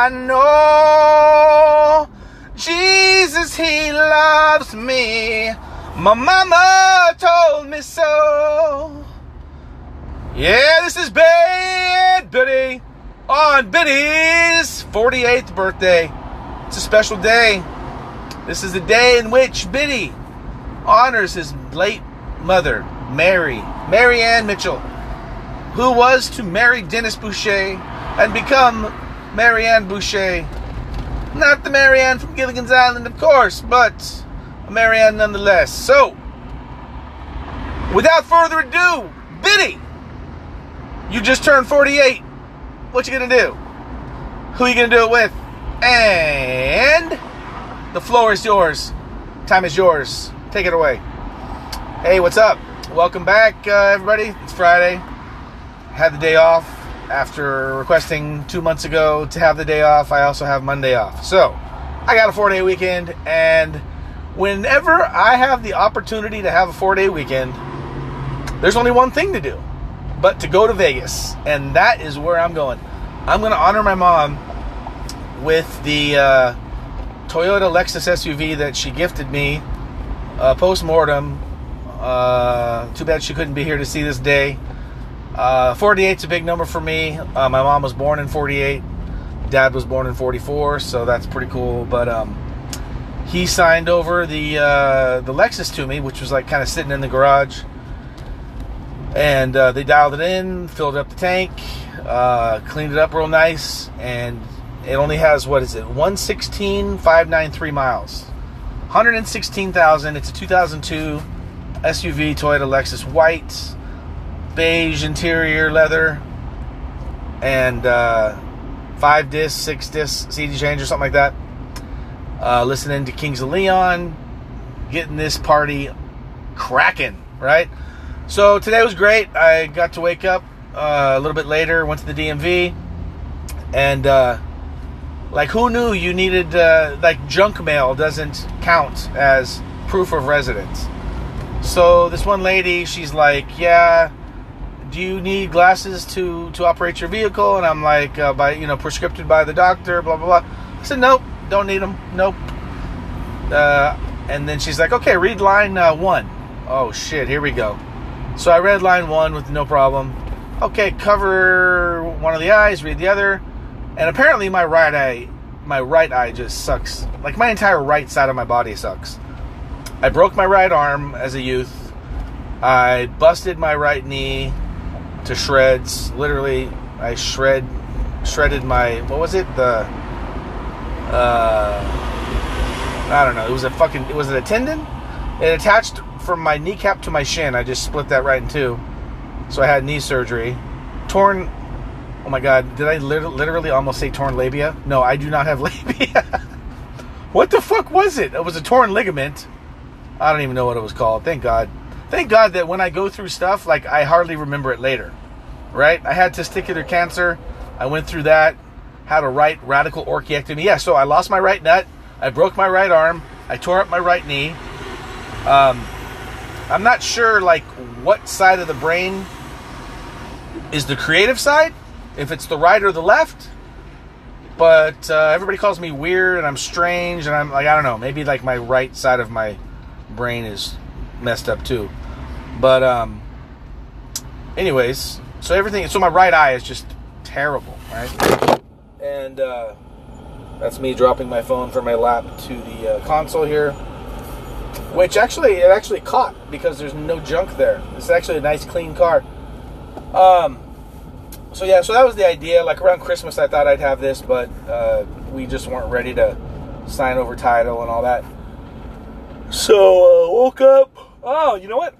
I know. Jesus, He loves me. My mama told me so. Yeah, this is Bad Bitty on Bitty's 48th birthday. It's a special day. This is the day in which Bitty honors his late mother, Mary, Mary Ann Mitchell, who was to marry Dennis Boucher and become Mary Ann Boucher. Not the Mary Ann from Gilligan's Island, of course, but a Mary Ann nonetheless. So, without further ado, Bitty, you just turned 48. What you gonna do? Who you gonna do it with? And the floor is yours. Time is yours. Take it away. Hey, what's up? Welcome back, uh, everybody. It's Friday. Had the day off after requesting two months ago to have the day off. I also have Monday off. So, I got a four day weekend, and whenever I have the opportunity to have a four day weekend, there's only one thing to do but to go to Vegas. And that is where I'm going. I'm going to honor my mom with the uh, Toyota Lexus SUV that she gifted me uh, post mortem. Uh, too bad she couldn't be here to see this day. Uh, 48's a big number for me. Uh, my mom was born in 48. Dad was born in 44, so that's pretty cool. But um, he signed over the uh, the Lexus to me, which was like kind of sitting in the garage and uh, they dialed it in, filled up the tank, uh, cleaned it up real nice, and it only has what is it 116,593 miles, 116,000. It's a 2002 SUV Toyota Lexus white, beige interior leather, and uh, five disc, six disc CD change or something like that. Uh, listening to Kings of Leon, getting this party cracking, right? So today was great. I got to wake up uh, a little bit later, went to the DMV, and uh, like who knew you needed uh, like junk mail doesn't count as proof of residence. So this one lady, she's like, "Yeah, do you need glasses to to operate your vehicle?" And I'm like, uh, "By you know, prescribed by the doctor." Blah blah blah. I said, "Nope, don't need them. Nope." Uh, and then she's like, "Okay, read line uh, one." Oh shit, here we go. So I read line one with no problem. Okay, cover one of the eyes, read the other, and apparently my right eye, my right eye just sucks. Like my entire right side of my body sucks. I broke my right arm as a youth. I busted my right knee to shreds. Literally, I shred, shredded my what was it? The uh, I don't know. It was a fucking. It was it a tendon? It attached from my kneecap to my shin. I just split that right in two. So I had knee surgery. Torn. Oh my god, did I literally almost say torn labia? No, I do not have labia. what the fuck was it? It was a torn ligament. I don't even know what it was called. Thank God. Thank God that when I go through stuff, like I hardly remember it later. Right? I had testicular cancer. I went through that. Had a right radical orchiectomy. Yeah, so I lost my right nut. I broke my right arm. I tore up my right knee. Um, I'm not sure like what side of the brain is the creative side, if it's the right or the left. But uh, everybody calls me weird and I'm strange and I'm like I don't know, maybe like my right side of my brain is messed up too. But um anyways, so everything so my right eye is just terrible, right? And uh that's me dropping my phone from my lap to the uh, console here which actually it actually caught because there's no junk there. It's actually a nice clean car. Um, so yeah, so that was the idea. Like around Christmas, I thought I'd have this, but uh, we just weren't ready to sign over title and all that. So uh, woke up. Oh, you know what?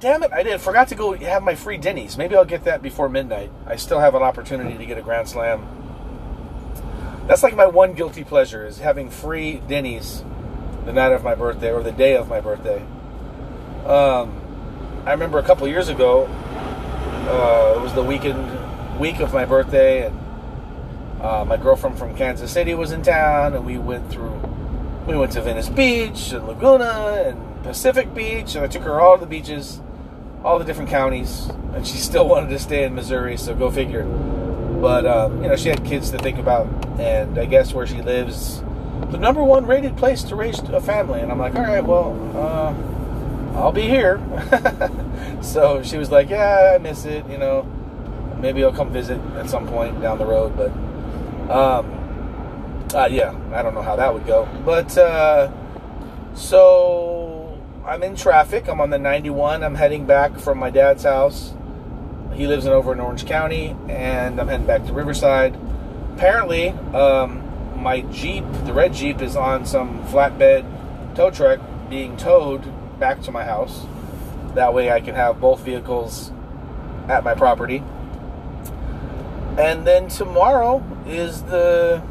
Damn it! I did forgot to go have my free Denny's. Maybe I'll get that before midnight. I still have an opportunity to get a Grand Slam. That's like my one guilty pleasure is having free Denny's the night of my birthday or the day of my birthday. Um, I remember a couple years ago, uh, it was the weekend week of my birthday, and uh, my girlfriend from Kansas City was in town, and we went through. We went to Venice Beach and Laguna and Pacific Beach, and I took her all the beaches, all the different counties, and she still wanted to stay in Missouri. So go figure. But um, you know, she had kids to think about, and I guess where she lives, the number one rated place to raise a family. And I'm like, all right, well, uh, I'll be here. so she was like, yeah, I miss it. You know, maybe I'll come visit at some point down the road. But um, uh, yeah, I don't know how that would go. But uh, so I'm in traffic. I'm on the 91. I'm heading back from my dad's house. He lives in over in Orange County, and I'm heading back to Riverside. Apparently, um, my Jeep, the red Jeep, is on some flatbed tow truck being towed back to my house. That way, I can have both vehicles at my property. And then tomorrow is the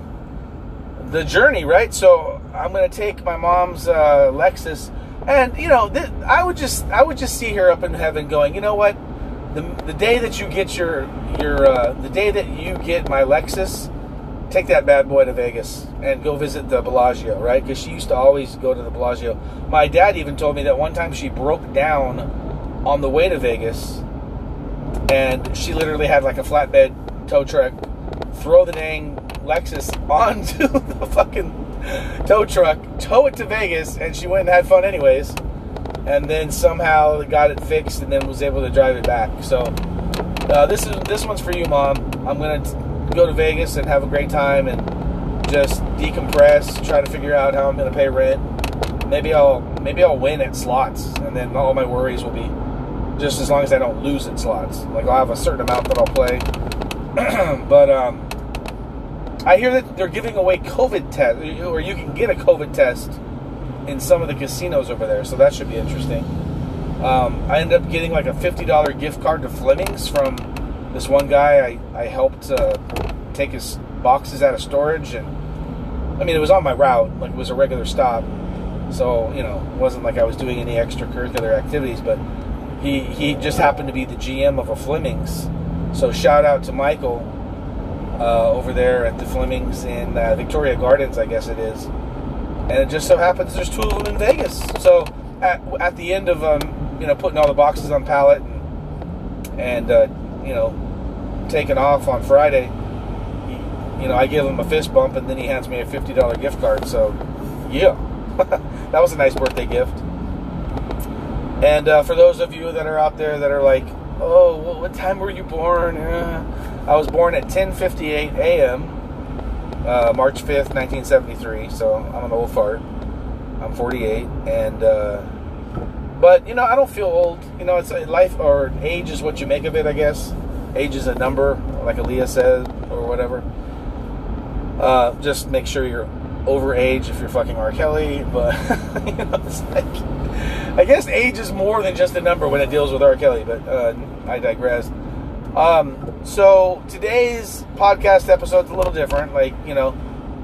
the journey, right? So I'm gonna take my mom's uh, Lexus, and you know, th- I would just I would just see her up in heaven, going, you know what? The, the day that you get your your uh, the day that you get my Lexus, take that bad boy to Vegas and go visit the Bellagio, right? Because she used to always go to the Bellagio. My dad even told me that one time she broke down on the way to Vegas, and she literally had like a flatbed tow truck throw the dang Lexus onto the fucking tow truck, tow it to Vegas, and she went and had fun anyways. And then somehow got it fixed, and then was able to drive it back. So uh, this is this one's for you, mom. I'm gonna go to Vegas and have a great time and just decompress, try to figure out how I'm gonna pay rent. Maybe I'll maybe I'll win at slots, and then all my worries will be just as long as I don't lose at slots. Like I'll have a certain amount that I'll play. but um, I hear that they're giving away COVID test, or you can get a COVID test in some of the casinos over there. So that should be interesting. Um, I ended up getting like a fifty dollar gift card to Fleming's from this one guy. I I helped uh, take his boxes out of storage, and I mean it was on my route, like it was a regular stop. So you know, it wasn't like I was doing any extracurricular activities, but he he just happened to be the GM of a Fleming's. So shout out to Michael uh, over there at the Fleming's in uh, Victoria Gardens, I guess it is. And it just so happens there's two of them in Vegas. So at, at the end of um, you know putting all the boxes on pallet and, and uh, you know taking off on Friday, you know I give him a fist bump and then he hands me a fifty dollar gift card. So yeah, that was a nice birthday gift. And uh, for those of you that are out there that are like, oh, what time were you born? Uh, I was born at 10:58 a.m. Uh, March 5th, 1973. So I'm an old fart. I'm 48, and uh, but you know I don't feel old. You know, it's life or age is what you make of it. I guess age is a number, like Aaliyah said, or whatever. Uh, just make sure you're over age if you're fucking R. Kelly, but you know, it's like I guess age is more than just a number when it deals with R. Kelly. But uh, I digress. Um, so today's podcast episode's a little different. Like you know,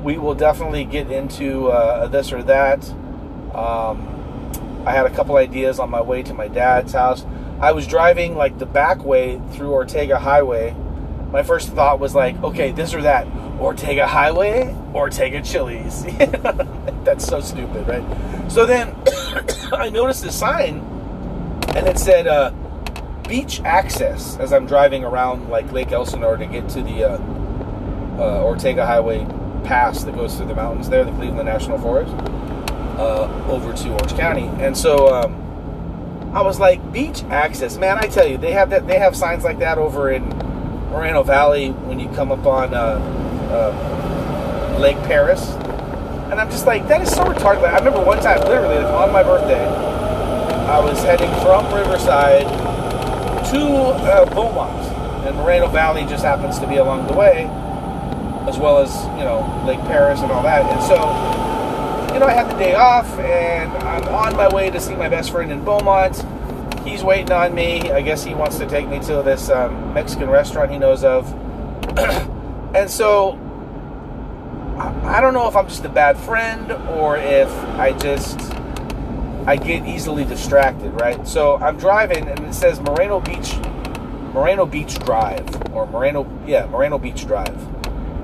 we will definitely get into uh, this or that. Um, I had a couple ideas on my way to my dad's house. I was driving like the back way through Ortega Highway. My first thought was like, okay, this or that. Ortega Highway, Ortega Chili's. That's so stupid, right? So then I noticed a sign and it said uh, beach access as I'm driving around like Lake Elsinore to get to the uh, uh, Ortega Highway pass that goes through the mountains there, the Cleveland National Forest, uh, over to Orange County. And so um, I was like, beach access, man. I tell you, they have that. They have signs like that over in Moreno Valley when you come up on uh, uh, Lake Perris. And I'm just like, that is so retarded. I remember one time, literally, like, on my birthday, I was heading from Riverside to uh, Beaumont, and Moreno Valley just happens to be along the way, as well as you know Lake Perris and all that. And so, you know, I had the day off, and I'm on my way to see my best friend in Beaumont. He's waiting on me. I guess he wants to take me to this um, Mexican restaurant he knows of. and so, I don't know if I'm just a bad friend or if I just I get easily distracted, right? So I'm driving and it says Moreno Beach Moreno Beach Drive or Moreno yeah, Moreno Beach Drive.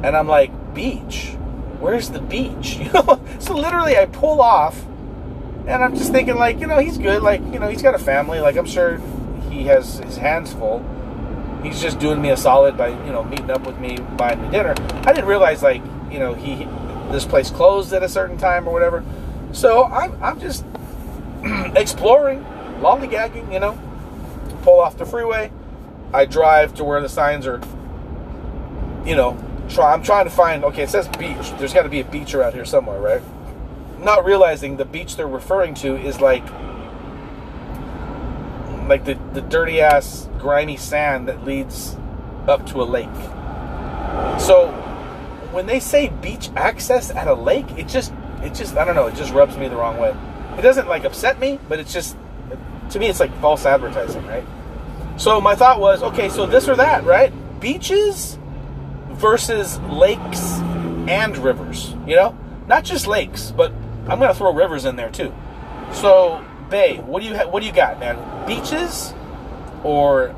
And I'm like, "Beach? Where's the beach?" You know? so literally I pull off and I'm just thinking like, you know, he's good, like, you know, he's got a family, like I'm sure he has his hands full. he's just doing me a solid by you know meeting up with me, buying me dinner. I didn't realize like you know he this place closed at a certain time or whatever. So I'm I'm just exploring, lollygagging, you know. Pull off the freeway. I drive to where the signs are. You know, try. I'm trying to find. Okay, it says beach. There's got to be a beach around here somewhere, right? Not realizing the beach they're referring to is like like the, the dirty ass grimy sand that leads up to a lake. So when they say beach access at a lake, it just it just I don't know, it just rubs me the wrong way. It doesn't like upset me, but it's just to me it's like false advertising, right? So my thought was, okay, so this or that, right? Beaches versus lakes and rivers, you know? Not just lakes, but I'm going to throw rivers in there too. So, Bae, what do you ha- what do you got, man? Beaches or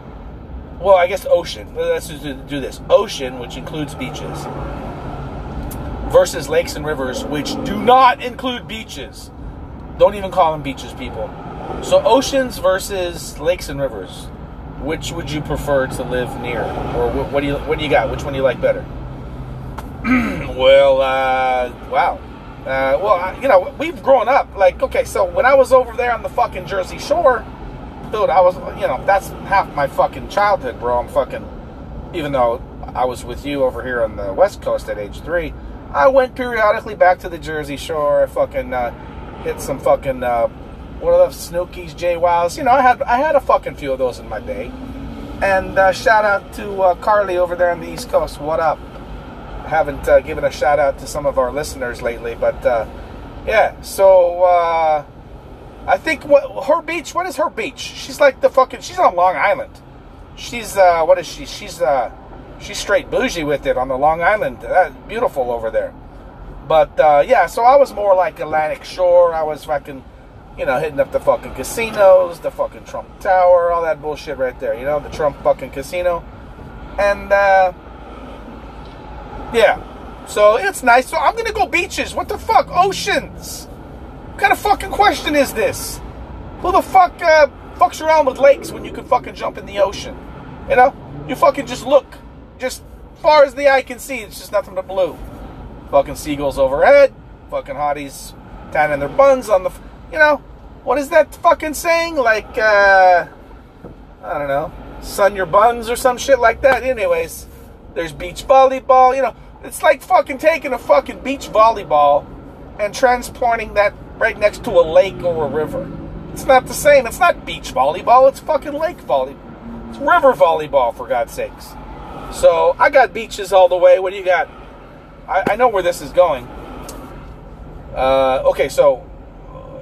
well, I guess ocean. Let's just do this. Ocean, which includes beaches, versus lakes and rivers, which do not include beaches. Don't even call them beaches, people. So oceans versus lakes and rivers. Which would you prefer to live near, or what, what do you what do you got? Which one do you like better? well, uh, wow. Uh, well, you know, we've grown up. Like, okay, so when I was over there on the fucking Jersey Shore, dude, I was, you know, that's half my fucking childhood, bro. I'm fucking, even though I was with you over here on the West Coast at age three, I went periodically back to the Jersey Shore. I fucking uh, hit some fucking uh, one of those Snookies, JWowws. You know, I had I had a fucking few of those in my day. And uh, shout out to uh, Carly over there on the East Coast. What up? haven't uh, given a shout out to some of our listeners lately, but uh, yeah. So uh, I think what her beach. What is her beach? She's like the fucking. She's on Long Island. She's uh, what is she? She's uh, she's straight bougie with it on the Long Island. That's beautiful over there. But uh, yeah, so I was more like Atlantic Shore. I was fucking, you know, hitting up the fucking casinos, the fucking Trump Tower, all that bullshit right there. You know, the Trump fucking casino, and. uh yeah. So it's nice. So I'm gonna go beaches. What the fuck? Oceans. What kind of fucking question is this? Who the fuck uh, fucks around with lakes when you can fucking jump in the ocean? You know? You fucking just look. Just far as the eye can see, it's just nothing but blue. Fucking seagulls overhead. Fucking hotties tanning their buns on the. You know? What is that fucking saying? Like, uh. I don't know. Sun your buns or some shit like that. Anyways. There's beach volleyball. You know, it's like fucking taking a fucking beach volleyball and transporting that right next to a lake or a river. It's not the same. It's not beach volleyball. It's fucking lake volleyball. It's river volleyball, for God's sakes. So I got beaches all the way. What do you got? I, I know where this is going. Uh, okay, so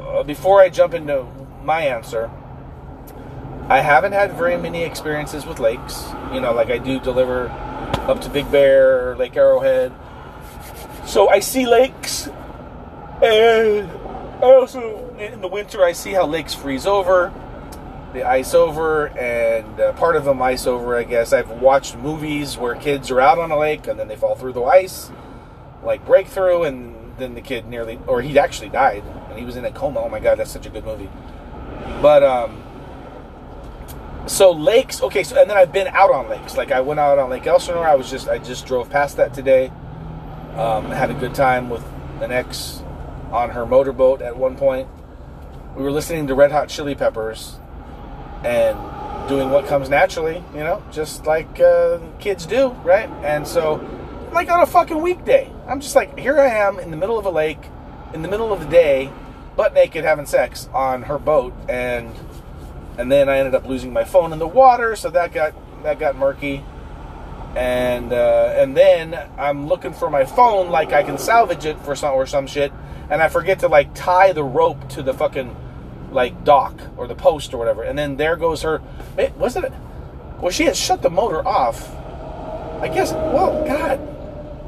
uh, before I jump into my answer, I haven't had very many experiences with lakes. You know, like I do deliver up to Big Bear, Lake Arrowhead. So I see lakes, and I also in the winter I see how lakes freeze over, they ice over, and uh, part of them ice over. I guess I've watched movies where kids are out on a lake and then they fall through the ice, like Breakthrough, and then the kid nearly, or he actually died, and he was in a coma. Oh my god, that's such a good movie. But um, so lakes okay so and then i've been out on lakes. Like i went out on lake elsinore. I was just i just drove past that today. Um, had a good time with an ex on her motorboat at one point. We were listening to red hot chili peppers and doing what comes naturally you know just like uh, kids do right? And so like on a fucking weekday i'm just like here i am in the middle of a lake in the middle of the day butt naked having sex on her boat and and then I ended up losing my phone in the water, so that got that got murky. And uh, and then I'm looking for my phone, like I can salvage it for some or some shit, and I forget to like tie the rope to the fucking like dock or the post or whatever. And then there goes her. Was it? Well, she had shut the motor off. I guess. Well, God,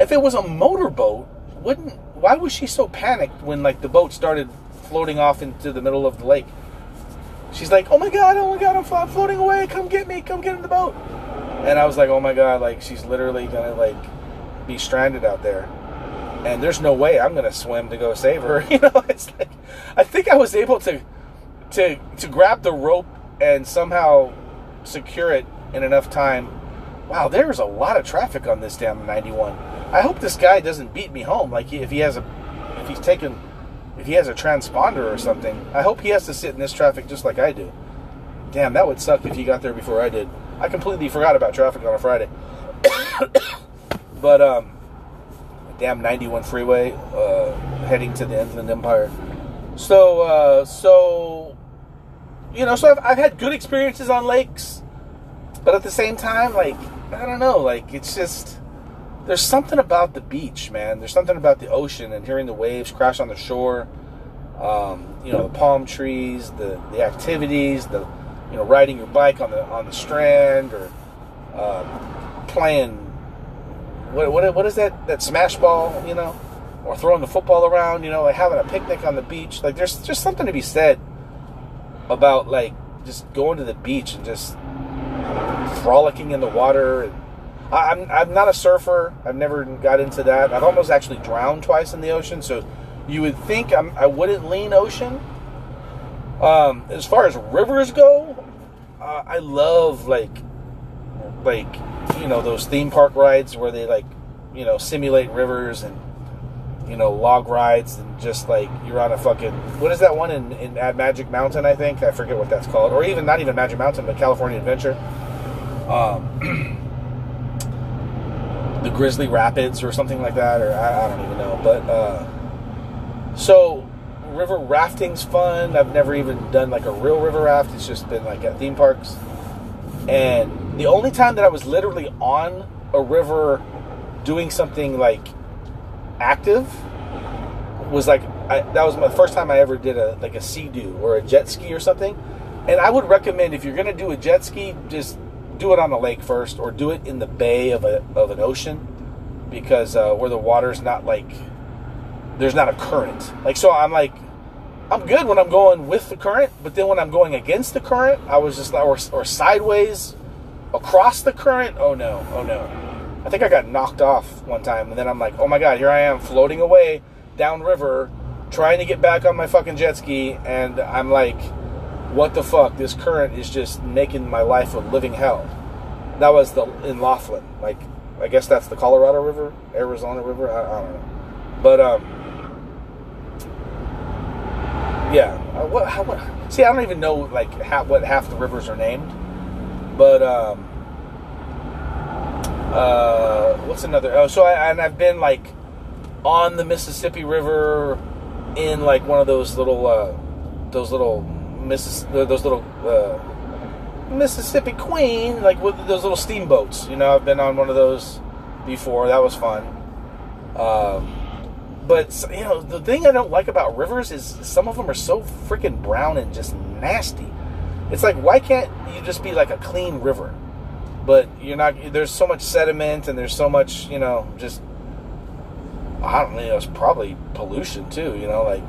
if it was a motorboat, wouldn't? Why was she so panicked when like the boat started floating off into the middle of the lake? she's like, "Oh my god, oh my god, I'm floating away! Come get me! Come get in the boat!" And I was like, "Oh my god!" Like she's literally gonna like be stranded out there, and there's no way I'm gonna swim to go save her. You know, it's like I think I was able to to to grab the rope and somehow secure it in enough time wow, there's a lot of traffic on this damn 91. I hope this guy doesn't beat me home. Like if he has a, if he's taken, if he has a transponder or something. I hope he has to sit in this traffic just like I do. Damn, that would suck if he got there before I did. I completely forgot about traffic on a Friday. but um, damn 91 freeway uh, heading to the Inland Empire. So uh, so you know, so I've, I've had good experiences on lakes, but at the same time, like I don't know, like it's just there's something about the beach, man. There's something about the ocean and hearing the waves crash on the shore. Um, you know, the palm trees, the the activities, the you know, riding your bike on the on the strand or um, playing what, what what is that that smash ball, you know, or throwing the football around, you know, like having a picnic on the beach. Like there's just something to be said about like just going to the beach and just frolicking in the water. I'm I'm not a surfer. I've never got into that. I've almost actually drowned twice in the ocean. So you would think I'm, I wouldn't lean ocean. Um, as far as rivers go, uh, I love like like you know those theme park rides where they like you know simulate rivers and you know log rides and just like you're on a fucking what is that one in, in at Magic Mountain I think I forget what that's called or even not even Magic Mountain but California Adventure um, the Grizzly Rapids or something like that or I, I don't even know but uh, so river rafting's fun. I've never even done like a real river raft. It's just been like at theme parks. And the only time that I was literally on a river doing something like active was like I, that was my first time I ever did a like a sea doo or a jet ski or something. And I would recommend if you're to do a jet ski, just do it on a lake first, or do it in the bay of a of an ocean, because uh, where the water's not like there's not a current. Like so, I'm like I'm good when I'm going with the current, but then when I'm going against the current, I was just like or, or sideways across the current. Oh no, oh no. I think I got knocked off one time, and then I'm like, oh my god, here I am floating away downriver, trying to get back on my fucking jet ski, and I'm like, what the fuck? This current is just making my life a living hell. That was the in Laughlin, like I guess that's the Colorado River, Arizona River. I, I don't know, but um, yeah. Uh, what, how, what? See, I don't even know like how, what half the rivers are named, but um, uh, what's another? Oh, so I, and I've been like on the Mississippi River in like one of those little uh, those little Missis those little uh, Mississippi Queen like with those little steamboats. You know, I've been on one of those before. That was fun. Um, but you know, the thing I don't like about rivers is some of them are so freaking brown and just nasty. It's like why can't you just be like a clean river? But you're not. There's so much sediment and there's so much you know just I don't know, it's probably pollution too, you know, like,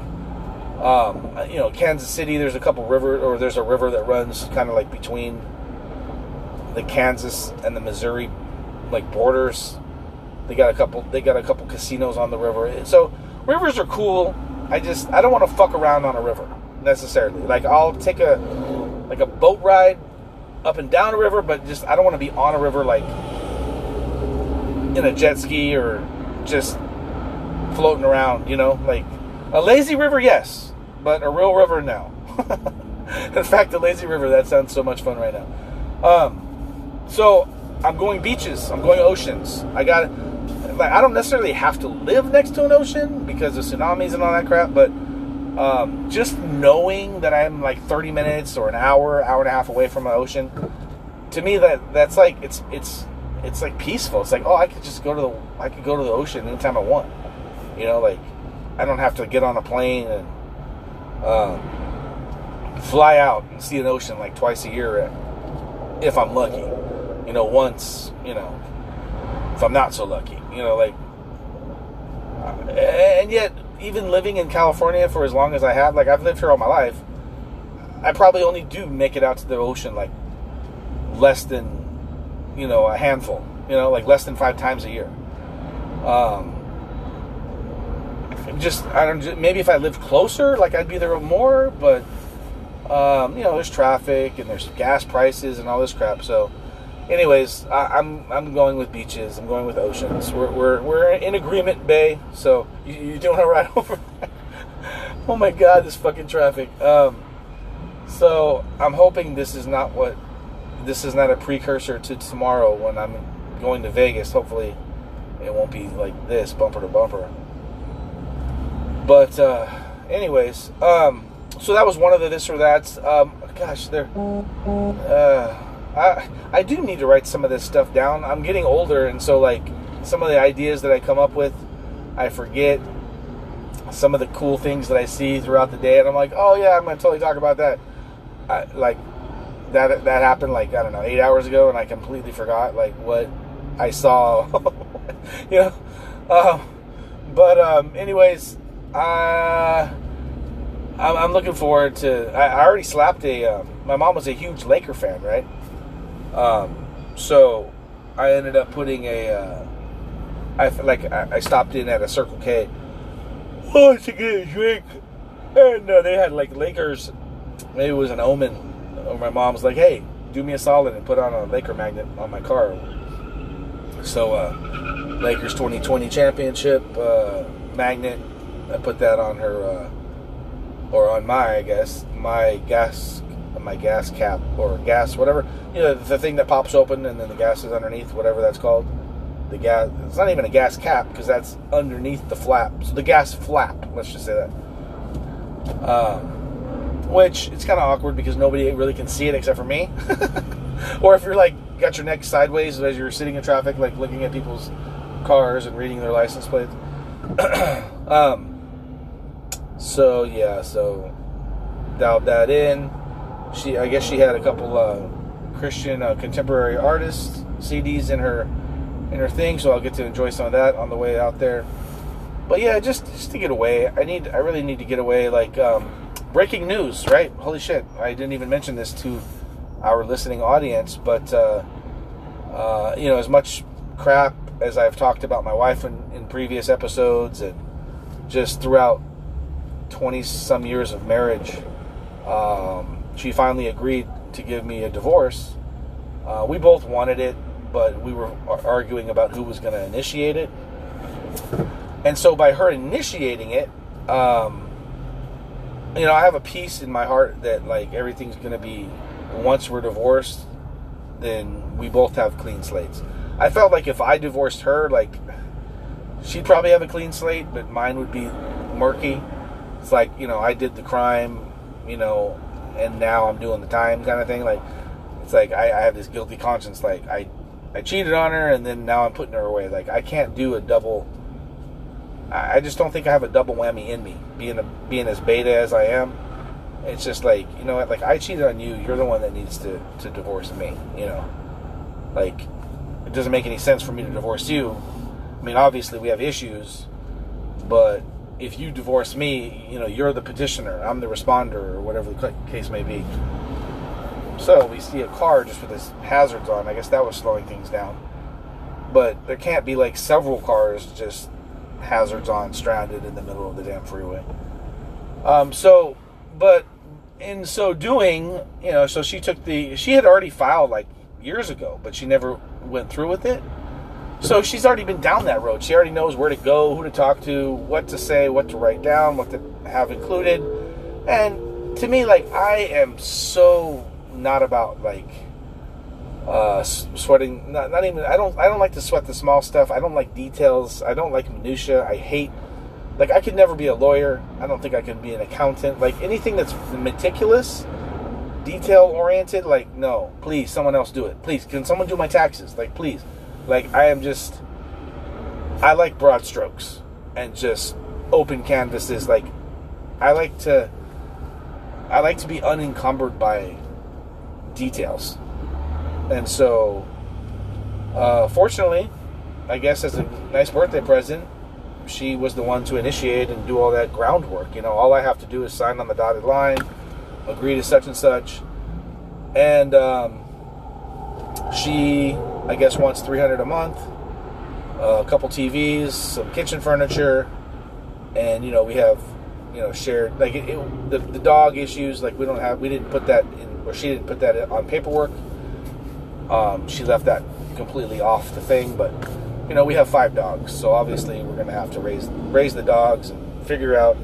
um, you know, Kansas City, there's a couple river, or there's a river that runs kind of like between the Kansas and the Missouri, like borders. They got a couple, they got a couple casinos on the river. So rivers are cool. I just, I don't want to fuck around on a river necessarily. Like I'll take a, like a boat ride up and down a river, but just, I don't want to be on a river like in a jet ski or just floating around, you know, like a lazy river, yes, but a real river, now. In fact, the lazy river, that sounds so much fun right now. Um, so I'm going beaches, I'm going oceans. I got, like, I don't necessarily have to live next to an ocean because of tsunamis and all that crap, but um, just knowing that I'm like 30 minutes or an hour, hour and a half away from an ocean, to me that that's like it's it's it's like peaceful. It's like oh, I could just go to the I could go to the ocean anytime I want. You know, like I don't have to get on a plane and um, fly out and see an ocean like twice a year if I'm lucky. You know, once, you know, if I'm not so lucky. You know, like, and yet, even living in California for as long as I have, like, I've lived here all my life, I probably only do make it out to the ocean like less than, you know, a handful. You know, like less than five times a year. Um, just I don't maybe if I lived closer, like I'd be there more, but um, you know, there's traffic and there's gas prices and all this crap. So anyways, I, am I'm, I'm going with beaches. I'm going with oceans. We're we're, we're in agreement, Bae. So you, you want to ride over? oh my God, this fucking traffic. Um, so I'm hoping this is not what this is not a precursor to tomorrow when I'm going to Vegas. Hopefully, it won't be like this bumper to bumper. But uh, anyways, um, so that was one of the this or that's. Um, gosh, there. Uh, I I do need to write some of this stuff down. I'm getting older, and so like some of the ideas that I come up with, I forget. Some of the cool things that I see throughout the day, and I'm like, oh yeah, I'm gonna totally talk about that. I, like that that happened like I don't know eight hours ago, and I completely forgot like what I saw. you know, uh, but um, anyways, uh, I'm, I'm, looking forward to. I, I already slapped a. Uh, my mom was a huge Laker fan, right? Um, so I ended up putting a. Uh, I like I, I stopped in at a Circle K. Oh, to get a drink, and uh, they had like Lakers. Maybe it was an omen. Or my mom was like, "Hey, do me a solid and put on a Laker magnet on my car." So, uh, Lakers 2020 championship uh, magnet. I put that on her, uh, or on my, I guess, my gas my gas cap or gas whatever. You know the thing that pops open and then the gas is underneath whatever that's called. The gas it's not even a gas cap because that's underneath the flap. So the gas flap let's just say that. Um, which it's kind of awkward because nobody really can see it except for me. Or if you're like got your neck sideways as you're sitting in traffic like looking at people's cars and reading their license plates. Um, so yeah so dialed that in she I guess she had a couple uh, Christian uh, contemporary artists CDs in her in her thing, so I'll get to enjoy some of that on the way out there. But yeah, just just to get away, I need I really need to get away. Like um, breaking news, right? Holy shit! I didn't even mention this to our listening audience, but uh, uh, you know, as much crap as I've talked about my wife in, in previous episodes and just throughout 20 some years of marriage. Um, she finally agreed to give me a divorce. Uh, we both wanted it, but we were arguing about who was going to initiate it. And so, by her initiating it, um, you know, I have a peace in my heart that like everything's going to be once we're divorced, then we both have clean slates. I felt like if I divorced her, like she'd probably have a clean slate, but mine would be murky. It's like you know, I did the crime, you know, and now I'm doing the time kind of thing. Like it's like I, I have this guilty conscience. Like I I cheated on her and then now I'm putting her away. Like I can't do a double. I just don't think I have a double whammy in me. Being a, being as beta as I am, it's just like you know what? Like I cheated on you. You're the one that needs to to divorce me. You know, like it doesn't make any sense for me to divorce you. I mean, obviously we have issues, but if you divorce me, you know, you're the petitioner, I'm the responder, or whatever the case may be. So we see a car just with its hazards on. I guess that was slowing things down. But there can't be like several cars just hazards on, stranded in the middle of the damn freeway. Um, so, but in so doing, you know, so she took the, she had already filed like years ago, but she never went through with it. So she's already been down that road. She already knows where to go, who to talk to, what to say, what to write down, what to have included. And to me, like, I am so not about like uh, sweating. Not, not even. I don't. I don't like to sweat the small stuff. I don't like details. I don't like minutia. I hate. Like I could never be a lawyer. I don't think I could be an accountant. Like anything that's meticulous, detail oriented. Like no, please, someone else do it. Please, can someone do my taxes? Like please. Like I am just I like broad strokes and just open canvases like I like to I like to be unencumbered by details. And so uh, fortunately, I guess as a nice birthday present, she was the one to initiate and do all that groundwork. You know, all I have to do is sign on the dotted line, agree to such and such, and um, she I guess wants 300 a month, a couple TVs, some kitchen furniture, and you know we have you know shared like it, it, the the dog issues like we don't have we didn't put that in or she didn't put that on paperwork. Um, she left that completely off the thing, but you know we have five dogs, so obviously we're gonna have to raise raise the dogs and figure out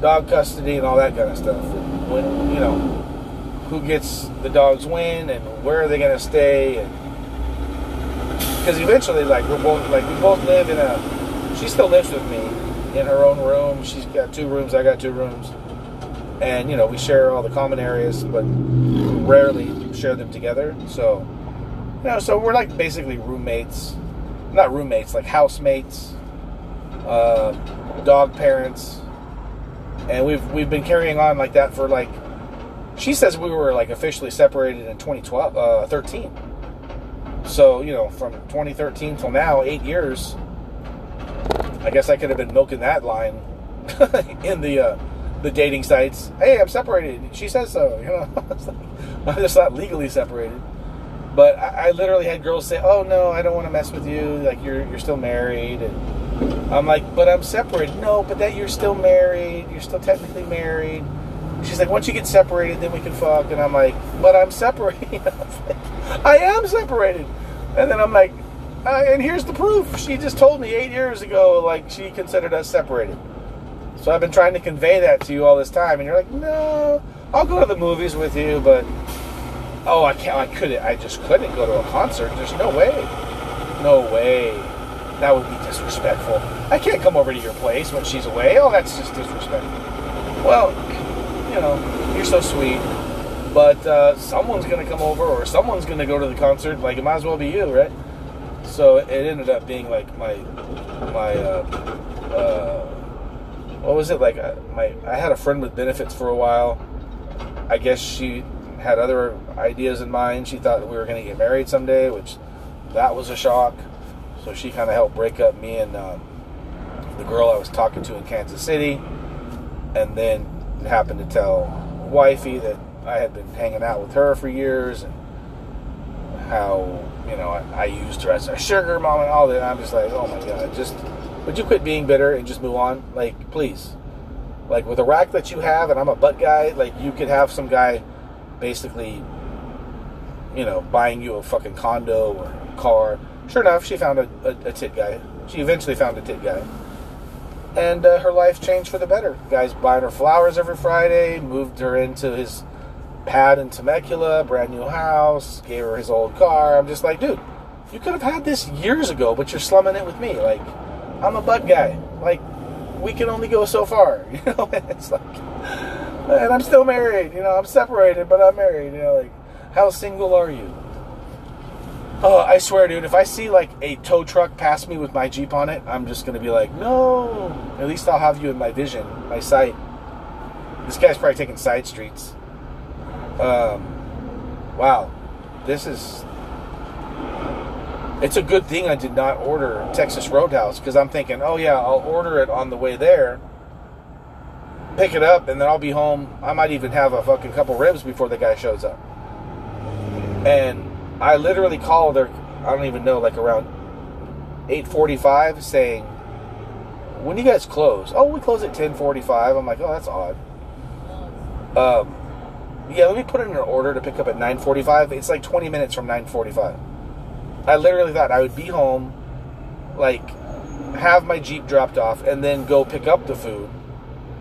dog custody and all that kind of stuff. And when you know who gets the dogs when and where are they gonna stay and because eventually like we're both like we both live in a she still lives with me in her own room. She's got two rooms i got two rooms. And you know we share all the common areas but rarely share them together. So you know so we're like basically roommates. Not roommates like housemates uh, dog parents. And we've we've been carrying on like that for like she says we were like officially separated in 2012 uh, 13 so you know from 2013 till now eight years i guess i could have been milking that line in the uh, the dating sites. Hey i'm separated. She says so you know? I'm just not legally separated? But I, I literally had girls say oh no i don't want to mess with you. Like you're you're still married. And i'm like but i'm separated. No but that you're still married. You're still technically married she's like, once you get separated, then we can fuck. And I'm like, but I'm separated. I am separated. And then I'm like, uh, and here's the proof. She just told me eight years ago, like, she considered us separated. So I've been trying to convey that to you all this time. And you're like, no, I'll go to the movies with you, but, oh, I can't, I couldn't, I just couldn't go to a concert. There's no way. No way. That would be disrespectful. I can't come over to your place when she's away. Oh, that's just disrespectful. Well, you know, you're so sweet. But uh, someone's to come over or someone's to go to the concert. Like, it might as well be you, right? So it ended up being like my, my, uh, uh, what was it? Like, uh, my, I had a friend with benefits for a while. I guess she had other ideas in mind. She thought that we were to get married someday, which that was a shock. So she kind of helped break up me and um, the girl I was talking to in Kansas City. And then happened to tell wifey that I had been hanging out with her for years and how you know I, I used her as a sugar mom and all that. I'm just like, oh my god, just would you quit being bitter and just move on? Like, please. Like with the rack that you have, and I'm a butt guy. Like you could have some guy, basically, you know, buying you a fucking condo or car. Sure enough, she found a, a, a tit guy. She eventually found a tit guy and uh, her life changed for the better. The guy's buying her flowers every Friday, moved her into his pad in Temecula, brand new house, gave her his old car. I'm just like, dude, you could have had this years ago, but you're slumming it with me. Like, I'm a butt guy. Like, we can only go so far, you know. it's like, and I'm still married. You know, I'm separated, but I'm married. You know, like, how single are you? Oh, I swear, dude, if I see like a tow truck pass me with my Jeep on it, I'm just gonna be like, no. At least I'll have you in my vision, my sight. This guy's probably taking side streets. Um, wow, this is. It's a good thing I did not order Texas Roadhouse because I'm thinking, oh yeah, I'll order it on the way there, pick it up, and then I'll be home. I might even have a fucking couple ribs before the guy shows up. And I literally called her. I don't even know, like around 8:45, saying, "When do you guys close?" Oh, we close at 10:45. I'm like, oh, that's odd. Um, yeah, let me put in an order to pick up at 9:45. It's like 20 minutes from 9:45. I literally thought I would be home, like, have my Jeep dropped off, and then go pick up the food.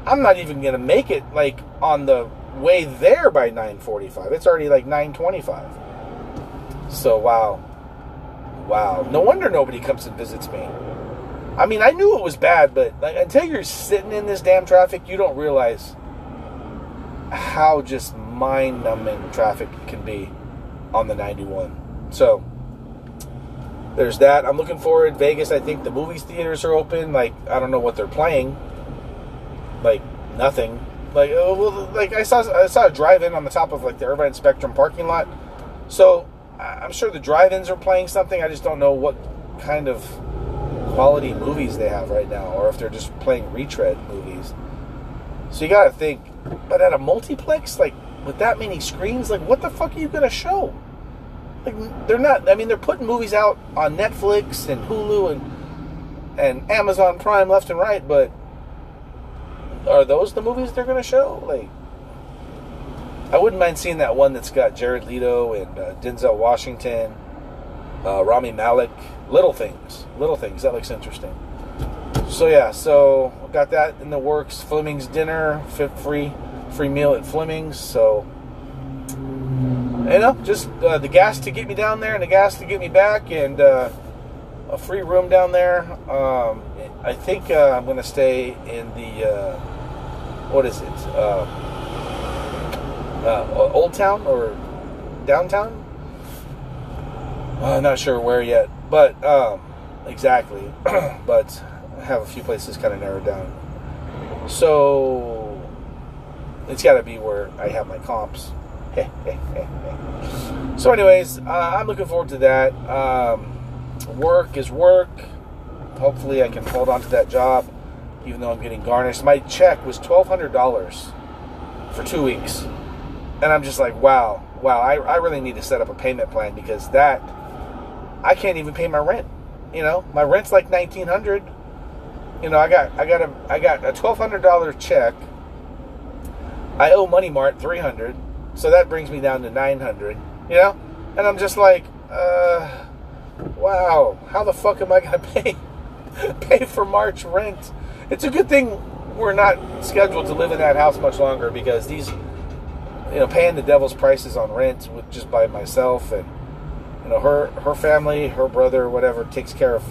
I'm not even gonna make it like on the way there by 9:45. It's already like 9:25. So wow, wow. No wonder nobody comes and visits me. I mean, I knew it was bad, but like, until you're sitting in this damn traffic, you don't realize how just mind-numbing traffic can be on the 91. So there's that. I'm looking forward. Vegas, I think the movie theaters are open. Like I don't know what they're playing. Like nothing. Like oh, well, like I saw I saw a drive-in on the top of like the Irvine Spectrum parking lot. So I'm sure the drive-ins are playing something. I just don't know what kind of quality movies they have right now, or if they're just playing retread movies. So you gotta think, but at a multiplex, like with that many screens, like what the fuck are you gonna show? Like they're not. I mean, they're putting movies out on Netflix and Hulu and and Amazon Prime left and right, but are those the movies they're gonna show? Like, I wouldn't mind seeing that one that's got Jared Leto and uh, Denzel Washington, uh, Rami Malek. Little things, little things. That looks interesting. So yeah, so got that in the works. Fleming's dinner, free free meal at Fleming's. So you know, just uh, the gas to get me down there and the gas to get me back, and uh, a free room down there. Um, I think uh, I'm to stay in the uh, what is it? Uh, uh, Old Town or downtown? I'm not sure where yet, but um, exactly. but I have a few places kind of narrowed down. So it's got to be where I have my comps. so, anyways, uh, I'm looking forward to that. Um, work is work. Hopefully, I can hold on to that job, even though I'm getting garnished. My check was twelve hundred dollars for two weeks, and I'm just like, wow, wow. I, I really need to set up a payment plan because that I can't even pay my rent. You know, my rent's like nineteen hundred. You know, I got I got a I got a twelve hundred dollar check. I owe Money Mart three hundred so that brings me down to 900, you know? And I'm just like, uh, wow, how the fuck am I going to pay pay for March rent? It's a good thing we're not scheduled to live in that house much longer because these you know, paying the devil's prices on rent with just by myself and you know, her her family, her brother, whatever takes care of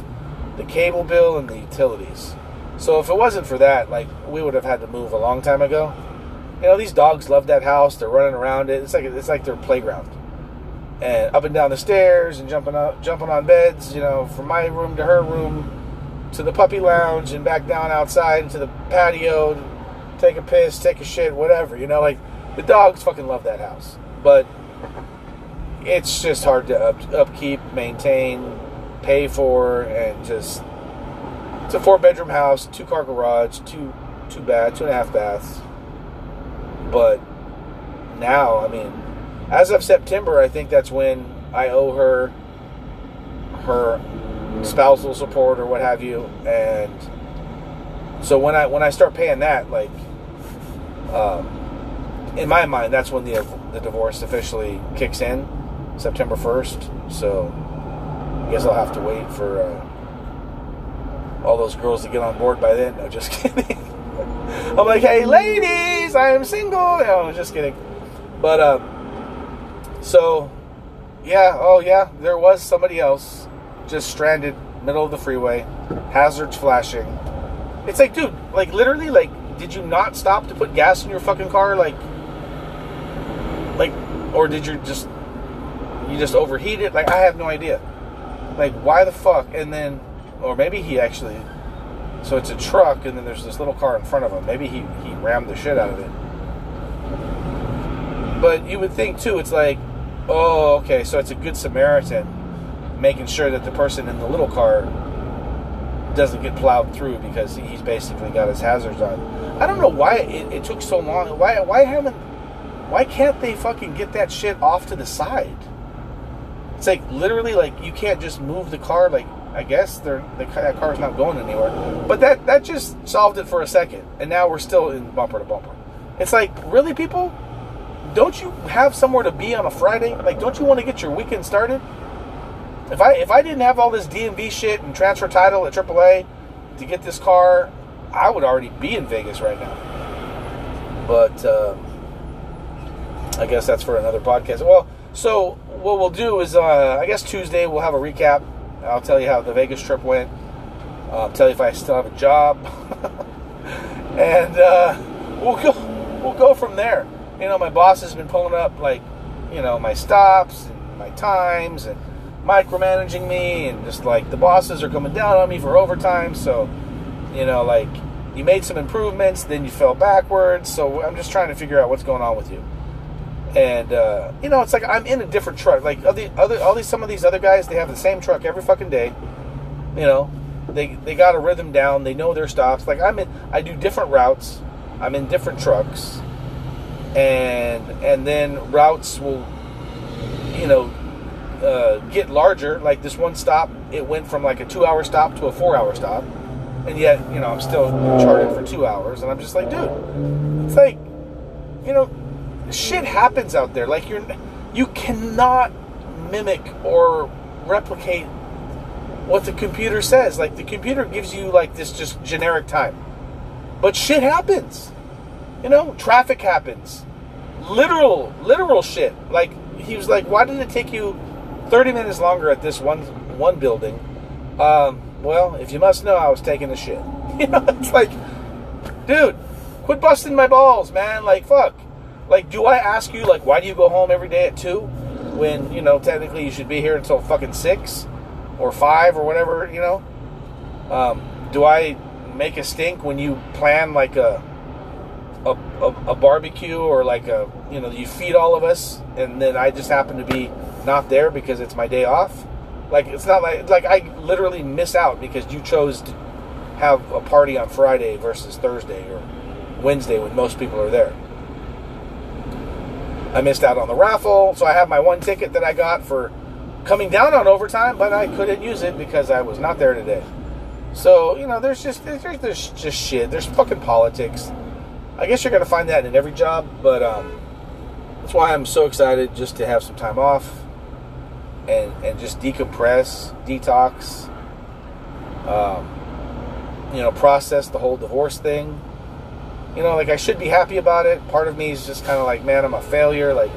the cable bill and the utilities. So if it wasn't for that, like we would have had to move a long time ago you know these dogs love that house. They're running around it. It's like it's like their playground, and up and down the stairs and jumping up, jumping on beds. You know, from my room to her room, to the puppy lounge and back down outside to the patio, take a piss, take a shit, whatever. You know, like the dogs fucking love that house, but it's just hard to up, upkeep, maintain, pay for, and just it's a four bedroom house, two car garage, two two bath, two and a half baths. But now, I mean, as of September, I think that's when I owe her her spousal support or what have you, and so when I when I start paying that, like, um, in my mind, that's when the the divorce officially kicks in, September first. So I guess I'll have to wait for uh, all those girls to get on board by then. No, just kidding. I'm like, hey, ladies, I am single. No, I'm just kidding. But, um, so, yeah, oh, yeah, there was somebody else just stranded middle of the freeway, hazards flashing. It's like, dude, like, literally, like, did you not stop to put gas in your fucking car? Like, or did you just, you just overheat it? Like, I have no idea. Like, why the fuck? And then, or maybe he actually so it's a truck, and then there's this little car in front of him. Maybe he, he rammed the shit out of it. But you would think, too, it's like, oh, okay, so it's a good Samaritan making sure that the person in the little car doesn't get plowed through because he's basically got his hazards on. I don't know why it, it took so long. Why why haven't why can't they fucking get that shit off to the side? It's like literally like you can't just move the car like I guess they're, the that car's not going anywhere. But that that just solved it for a second, and now we're still in bumper to bumper. It's like really, people, don't you have somewhere to be on a Friday? Like, don't you want to get your weekend started? If I if I didn't have all this DMV shit and transfer title at AAA to get this car, I would already be in Vegas right now. But uh, I guess that's for another podcast. Well, so what we'll do is, uh, I guess Tuesday we'll have a recap I'll tell you how the Vegas trip went. I'll tell you if I still have a job, and uh, we'll go. We'll go from there. You know, my boss has been pulling up like, you know, my stops and my times and micromanaging me, and just like the bosses are coming down on me for overtime. So, you know, like you made some improvements, then you fell backwards. So I'm just trying to figure out what's going on with you and uh, you know, it's like I'm in a different truck. Like other, other, all these, some of these other guys, they have the same truck every fucking day. You know, they they got a rhythm down. They know their stops. Like I'm in, I do different routes. I'm in different trucks, and and then routes will, you know, uh, get larger. Like this one stop, it went from like a two-hour stop to a four-hour stop, and yet you know I'm still charted for two hours, and I'm just like, dude, it's like, you know shit happens out there. Like you're, you cannot mimic or replicate what the computer says. Like the computer gives you like this just generic time, but shit happens. You know, traffic happens. Literal, literal shit. Like he was like, why did it take you 30 minutes longer at this one one building? Um, well, if you must know, I was taking a shit. You know, it's like, dude, quit busting my balls, man. Like, fuck. Like, do I ask you, like, why do you go home every day at 2 when, you know, technically you should be here until fucking 6 or 5 or whatever, you know? Um, do I make a stink when you plan, like, a, a, a, a barbecue or, like, a, you know, you feed all of us and then I just happen to be not there because it's my day off? Like, it's not like, like I literally miss out because you chose to have a party on Friday versus Thursday or Wednesday when most people are there. I missed out on the raffle, so I have my one ticket that I got for coming down on overtime, but I couldn't use it because I was not there today. So you know, there's just there's, there's just shit. There's fucking politics. I guess you're gonna find that in every job, but um, that's why I'm so excited just to have some time off and and just decompress, detox. Um, you know, process the whole divorce thing. You know, like I should be happy about it. Part of me is just kind of like, man, I'm a failure. Like,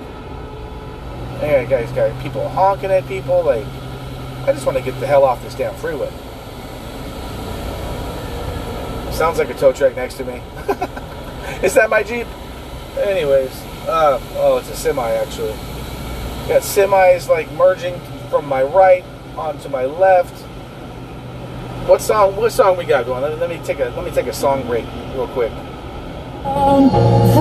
hey, guys, got people honking at people. Like, I just want to get the hell off this damn freeway. Sounds like a tow truck next to me. is that my Jeep? Anyways, uh, oh, it's a semi actually. Got semis like merging from my right onto my left what song? What song we got going? Let me, take a let me take a song break real quick. I'm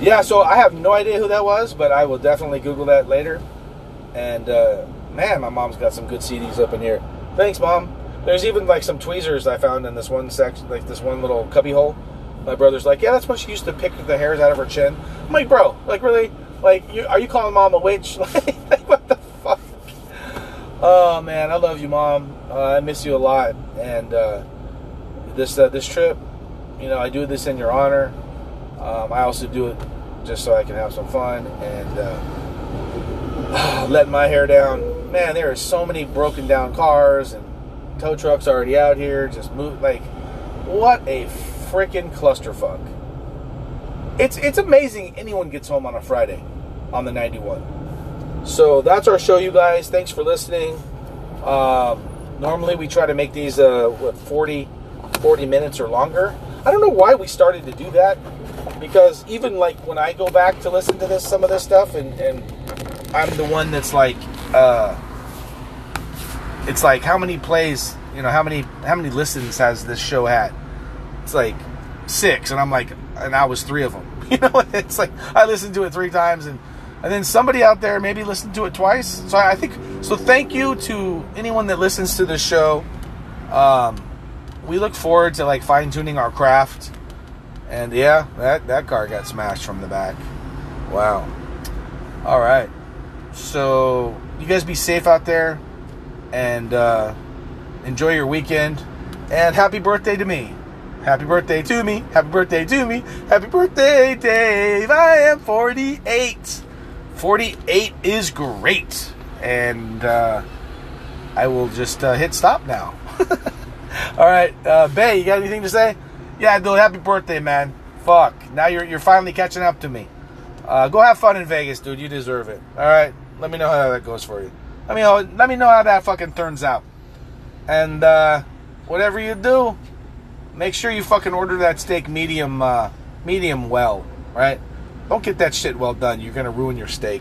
yeah, so I have no idea who that was, but I will definitely Google that later. And uh, man, my mom's got some good CDs up in here. Thanks, mom. There's even like some tweezers I found in this one section, like this one little cubby hole. My brother's like, yeah, that's when she used to pick the hairs out of her chin. I'm like, bro, like really, like, you, are you calling mom a witch? like, the? Oh man, I love you, mom. Uh, I miss you a lot, and uh, this uh, this trip, you know, I do this in your honor. Um, I also do it just so I can have some fun and uh, let my hair down. Man, there are so many broken down cars and tow trucks already out here. Just move like, what a freaking clusterfuck! It's it's amazing anyone gets home on a Friday on the 91. So that's our show, you guys. Thanks for listening. Um, normally we try to make these uh, what 40 40 minutes or longer. I don't know why we started to do that because even like when I go back to listen to this, some of this stuff, and, and I'm the one that's like, uh, it's like how many plays, you know, how many how many listens has this show had? It's like six, and I'm like, and I was three of them. You know, it's like I listened to it three times, and and then somebody out there maybe listened to it twice. So I think so. Thank you to anyone that listens to this show. Um, we look forward to like fine tuning our craft and yeah, that, that car got smashed from the back. Wow. All right. So, you guys be safe out there and uh, enjoy your weekend. And happy birthday to me. Happy birthday to me. Happy birthday to me. Happy birthday, Dave. I am 48. 48 is great. And uh, I will just uh, hit stop now. All right. Uh, Bae, you got anything to say? Yeah, dude, happy birthday, man. Fuck. Now you're you're finally catching up to me. Uh, go have fun in Vegas, dude. You deserve it. All right. Let me know how that goes for you. Let me know. Let me know how that fucking turns out. And uh, whatever you do, make sure you fucking order that steak medium, uh, medium well, right? Don't get that shit well done. You're gonna ruin your steak.